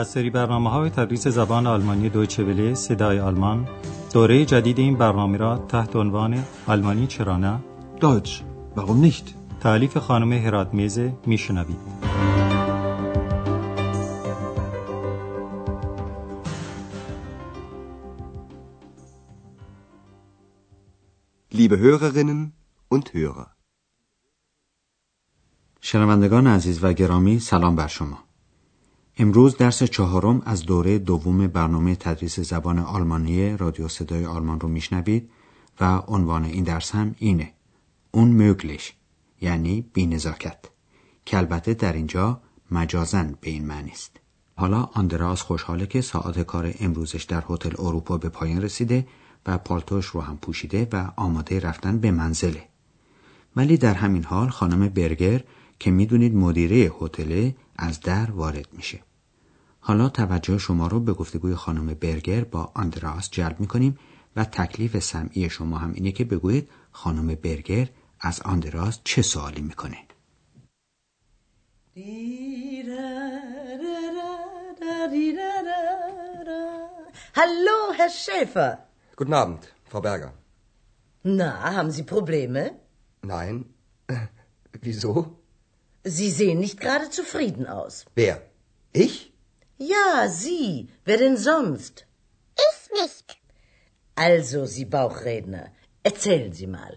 از سری برنامه های تدریس زبان آلمانی دویچه وله صدای آلمان دوره جدید این برنامه را تحت عنوان آلمانی چرا نه Deutsch, warum nicht? تعلیف خانم هرات میزه میشنوید Liebe Hörerinnen und Hörer. شنوندگان عزیز و گرامی سلام بر شما امروز درس چهارم از دوره دوم برنامه تدریس زبان آلمانی رادیو صدای آلمان رو میشنوید و عنوان این درس هم اینه. اون möglich یعنی بینزاکت. که البته در اینجا مجازن به این معنی است. حالا آندراس خوشحاله که ساعت کار امروزش در هتل اروپا به پایان رسیده و پالتوش رو هم پوشیده و آماده رفتن به منزله. ولی در همین حال خانم برگر که می‌دونید مدیره هتل از در وارد میشه. حالا توجه شما رو به گفتگوی خانم برگر با آندراس جلب می‌کنیم و تکلیف سمعی شما هم اینه که بگویید خانم برگر از آندراس چه سوالی می‌کنه Hallo, Herr Schäfer. Guten Abend, Frau Berger. Na, haben Sie Probleme? Nein. Wieso? Sie sehen nicht gerade zufrieden aus. Wer? Ich? Ja, Sie. Wer denn sonst? Ich nicht. Also, Sie Bauchredner, erzählen Sie mal.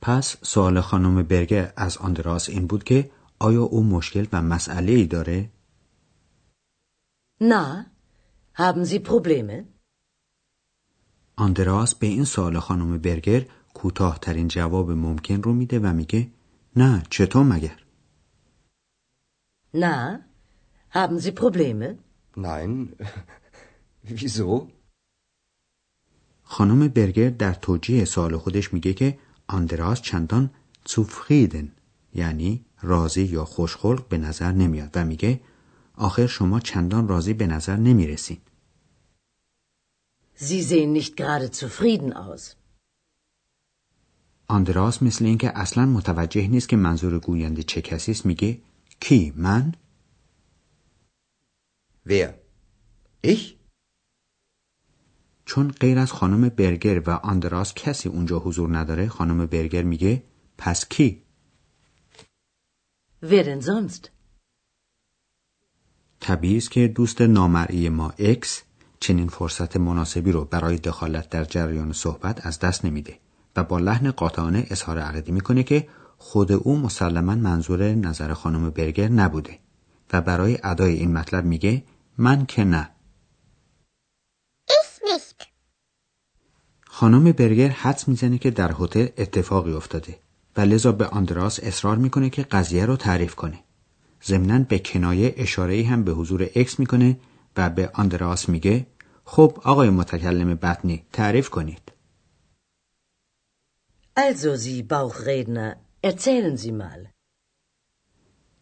پس سوال خانم برگر از آندراس این بود که آیا او مشکل و مسئله ای داره؟ Na, haben Sie Probleme? آندراس به این سوال خانم برگر کوتاهترین جواب ممکن رو میده و میگه نه چطور مگر؟ Na, haben Sie Probleme? Nein. Wieso? خانم برگر در توجیه سوال خودش میگه که آندراس چندان zufrieden یعنی راضی یا خوشخلق به نظر نمیاد و میگه آخر شما چندان راضی به نظر نمی‌رسین. Sie sehen nicht gerade zufrieden aus. آندراس مثل اینکه اصلا متوجه نیست که منظور گوینده چه کسی است میگه کی من Wer? Ich? چون غیر از خانم برگر و آندراس کسی اونجا حضور نداره خانم برگر میگه پس کی Wer denn sonst? طبیعی است که دوست نامرئی ما اکس چنین فرصت مناسبی رو برای دخالت در جریان صحبت از دست نمیده و با لحن قاطعانه اظهار عقیده می‌کنه که خود او مسلما منظور نظر خانم برگر نبوده و برای ادای این مطلب میگه من که نه nicht. خانم برگر حدس می‌زنه که در هتل اتفاقی افتاده و لذا به آندراس اصرار می‌کنه که قضیه رو تعریف کنه. ضمناً به کنایه اشاره هم به حضور اکس می‌کنه و به آندراس میگه خب آقای متکلم بطنی تعریف کنید. Also, Sie Bauchredner, erzählen Sie mal.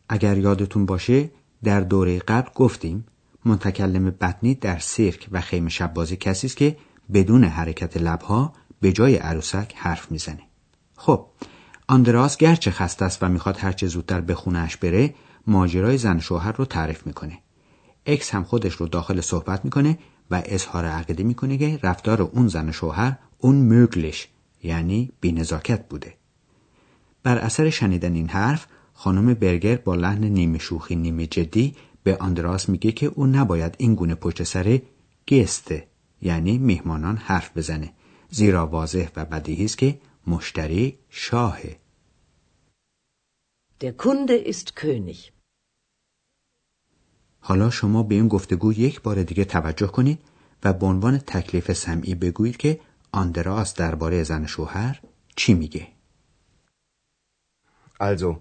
اگر یادتون باشه در دوره قبل گفتیم متکلم بطنی در سیرک و خیمه شب بازی کسی است که بدون حرکت لبها به جای عروسک حرف می‌زنه. خب آندراس گرچه خسته است و می‌خواد هرچه زودتر به خونهش بره ماجرای زن شوهر رو تعریف می‌کنه. اکس هم خودش رو داخل صحبت می‌کنه و اظهار عقیده می‌کنه که رفتار اون زن شوهر اون möglich یعنی بینزاکت بوده. بر اثر شنیدن این حرف خانم برگر با لحن نیمه شوخی نیمه جدی به آندراس میگه که او نباید این گونه پشت سر گسته یعنی میهمانان حرف بزنه زیرا واضح و بدیهی است که مشتری شاهه Der Kunde ist König. حالا شما به این گفتگو یک بار دیگه توجه کنید و به عنوان تکلیف سمعی بگویید که آندراس درباره زن شوهر چی میگه Also,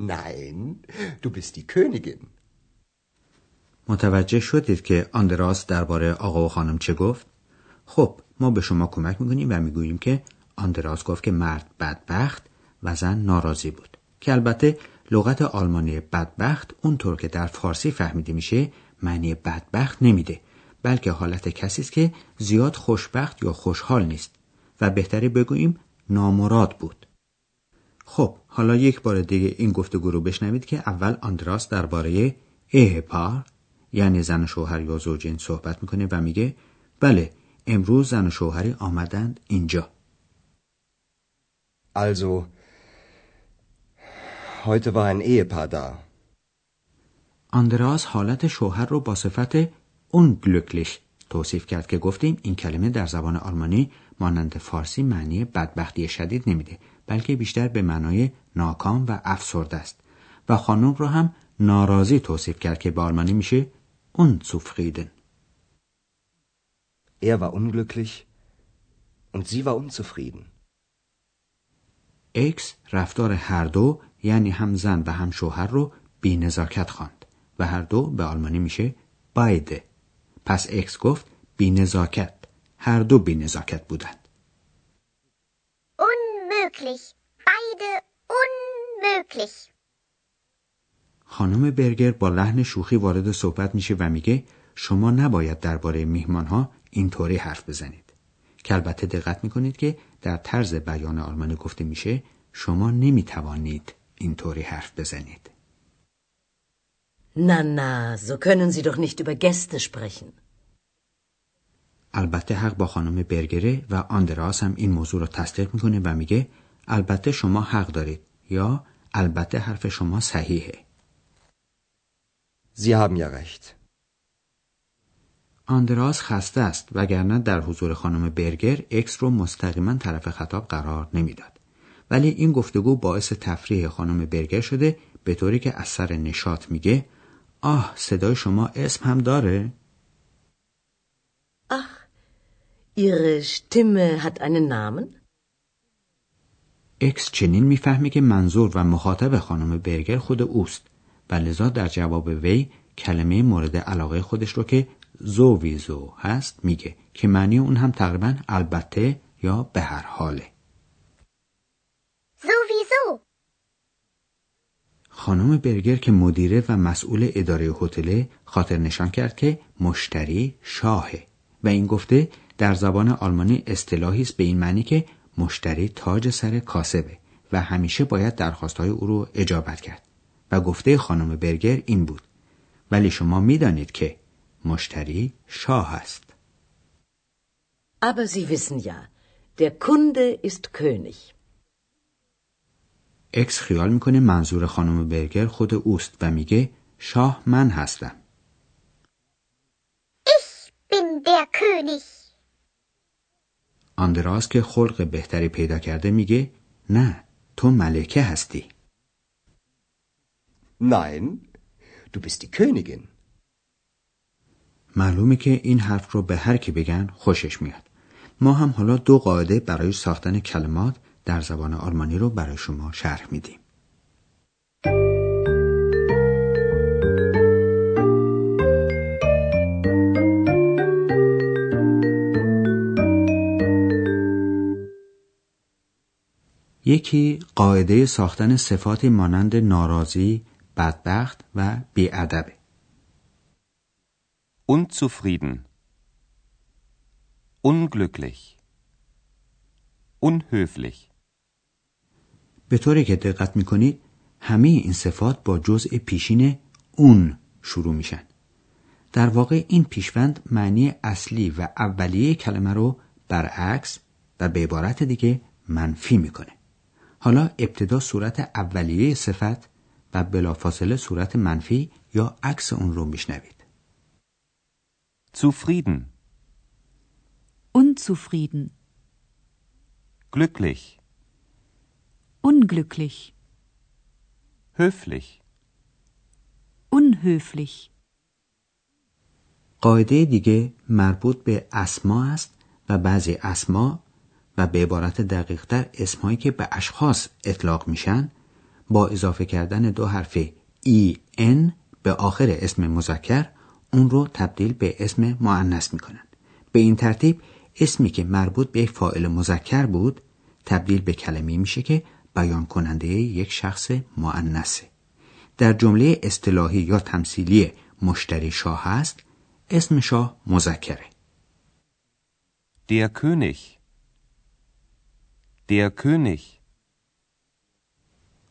Nein, du bist die Königin. متوجه شدید که آندراس درباره آقا و خانم چه گفت؟ خب ما به شما کمک می‌کنیم و می‌گوییم که آندراس گفت که مرد بدبخت و زن ناراضی بود که البته لغت آلمانی بدبخت اونطور که در فارسی فهمیده میشه معنی بدبخت نمیده بلکه حالت کسی است که زیاد خوشبخت یا خوشحال نیست و بهتری بگوییم نامراد بود خب حالا یک بار دیگه این گفتگو رو بشنوید که اول آندراس درباره پار یعنی زن و شوهر یا زوجین صحبت می‌کنه و میگه بله امروز زن و شوهری آمدند اینجا Also, heute war ein Ehepaar da. آندراس حالت شوهر رو با صفت unglücklich توصیف کرد که گفتیم این کلمه در زبان آلمانی مانند فارسی معنی بدبختی شدید نمیده بلکه بیشتر به معنای ناکام و افسرده است. و خانم رو هم ناراضی توصیف کرد که به آلمانی میشه unzufrieden Er war unglücklich und sie war unzufrieden. اکس رفتار هر دو یعنی هم زن و هم شوهر رو بی نزاکت خواند و هر دو به آلمانی میشه بایده. پس اکس گفت بی نزاکت. هر دو بی نزاکت بودند Unmöglich. Beide unmöglich. خانم برگر با لحن شوخی وارد صحبت میشه و میگه شما نباید درباره میهمان ها اینطوری حرف بزنید که البته دقت می‌کنید که در طرز بیان آلمانی گفته میشه شما نمی‌توانید اینطوری حرف بزنید Na, na, so können Sie doch nicht über Gäste sprechen. البته حق با خانم برگره و آندراس هم این موضوع رو تصدیق می‌کنه و میگه البته شما حق دارید یا البته حرف شما صحیحه. Sie haben ja recht. آندرآس خسته است وگرنه در حضور خانم برگر اکس رو مستقیما طرف خطاب قرار نمی‌داد. ولی این گفتگو باعث تفریح خانم برگر شده به طوری که از سر نشاط میگه آه صدای شما اسم هم داره. Ach, Ihre Stimme hat einen Namen? اکس چنین می‌فهمه که منظور و مخاطب خانم برگر خود اوست و لذا در جواب وی کلمه مورد علاقه خودش رو که زوویزو هست میگه که معنی اون هم تقریبا البته یا به هر حاله Sowieso. خانم برگر که مدیره و مسئول اداره هتل خاطر نشان کرد که مشتری شاهه و این گفته در زبان آلمانی اصطلاحی است به این معنی که مشتری تاج سر کاسبه و همیشه باید درخواستهای او رو اجابت کرد و گفته خانم برگر این بود ولی شما می‌دانید که مشتری شاه است Aber Sie wissen ja, der Kunde ist König. اکس خیال می‌کنه منظور خانم برگر خود اوست و میگه شاه من هستم Ich bin der König. آندراس که خلق بهتری پیدا کرده میگه نه تو ملکه هستی. Nein, du bist die Königin. معلومه که این حرف رو به هر کی بگن خوشش میاد. ما هم حالا دو قاعده برای ساختن کلمات در زبان آلمانی رو برای شما شرح میدیم. یکی قاعده ساختن صفاتی مانند ناراضی، بدبخت و بیادبه. Unzufrieden. Unglücklich. Unhöflich. به طوری که دقت می‌کنید همه این صفات با جزء پیشین اون شروع میشن. در واقع این پیشوند معنی اصلی و اولیه کلمه رو برعکس و به عبارت دیگه منفی می‌کنه. حالا ابتدا صورت اولیه صفت و بلافاصله صورت منفی یا عکس اون رو میشنوید. Zufrieden. Unzufrieden. Glücklich. Unglücklich. Höflich. Unhöflich. قاعده دیگه مربوط به اسما است و بعضی اسما و به عبارت دقیقتر اسمهایی که به اشخاص اطلاق میشن با اضافه کردن دو حرف ان به آخر اسم مذکر اون رو تبدیل به اسم معنس می‌کنن. به این ترتیب اسمی که مربوط به یک فاعل مذکر بود تبدیل به کلمه میشه که بیان کننده یک شخص معنسه در جمله اصطلاحی یا تمثیلی مشتری شاه هست اسم شاه مذکره. Der König. Der König.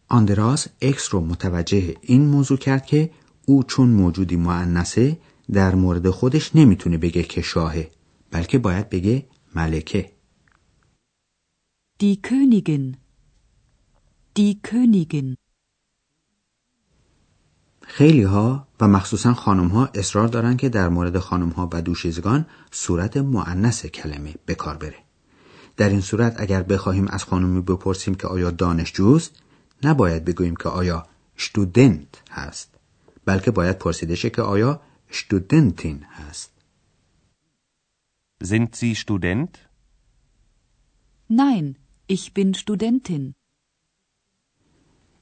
آندراس اکس رو متوجه این موضوع کرد که او چون موجودی معنسه در مورد خودش نمی‌تونه بگه که شاهه بلکه باید بگه ملکه Die Königin. Die Königin. خیلی ها و مخصوصا خانم ها اصرار دارن که در مورد خانم ها و دوشیزگان صورت معنس کلمه به کار بره. در این صورت اگر بخواهیم از خانمی بپرسیم که آیا دانشجوست نباید بگوییم که آیا شتودنت هست بلکه باید پرسیده شه که آیا شتودنتین هست. Sind Sie Student? Nein, ich bin Studentin.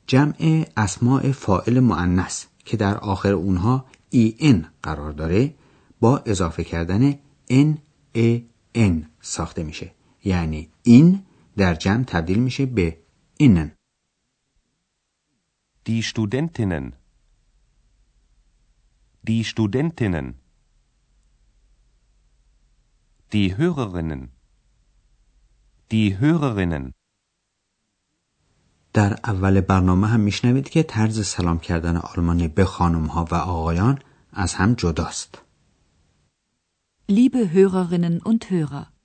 جمع اسماع فاعل معنس که در آخر اونها ای ان قرار داره با اضافه کردن ان ا ان ساخته میشه یعنی این در جمع تبدیل میشه به اینن Die Studentinnen. Die Studentinnen. Die Hörerinnen. Die Hörerinnen. در اول برنامه هم میشنوید که طرز سلام کردن آلمانی به خانم ها و آقایان از هم جداست. Liebe Hörerinnen und Hörer.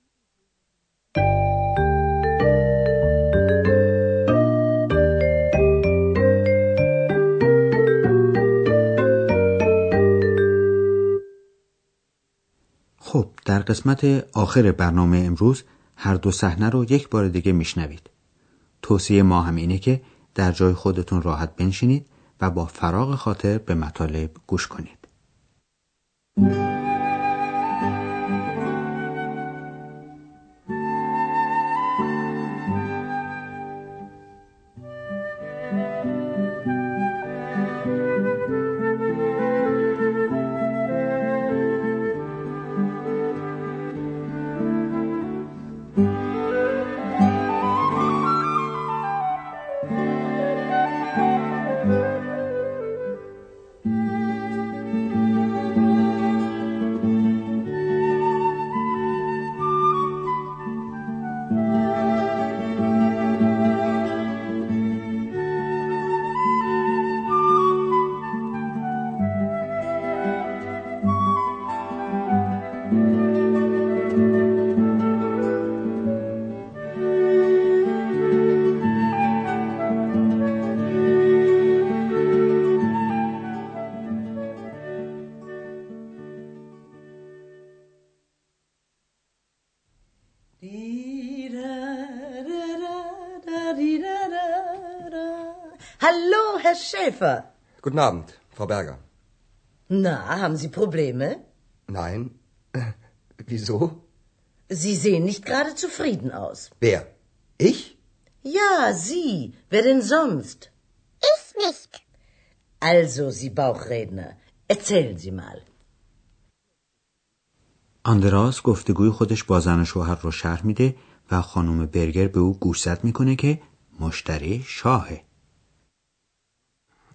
خب در قسمت آخر برنامه امروز هر دو صحنه رو یک بار دیگه میشنوید. توصیه ما هم اینه که در جای خودتون راحت بنشینید و با فراغ خاطر به مطالب گوش کنید. Schäfer. Guten Abend, Frau Berger. Na, haben Sie Probleme? Nein. Wieso? Sie sehen nicht gerade zufrieden aus. Wer? Ich? Ja, Sie. Wer denn sonst? Ich nicht. Also, Sie Bauchredner, erzählen Sie mal. آندراس گفتگوی خودش با زن و شوهر رو شرح میده و خانم برگر به او گوشزد می‌کنه که مشتری شاهه.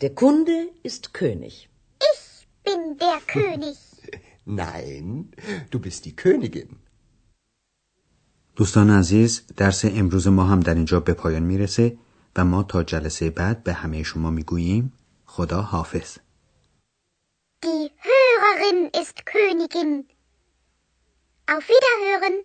der Kunde ist König. Ich bin der König. Nein, du bist die Königin. دوستان عزیز درس امروز ما هم در اینجا به پایان می‌رسه و ما تا جلسه بعد به همه شما می‌گوییم خدا حافظ Die Hörerin ist Königin. Auf Wiederhören.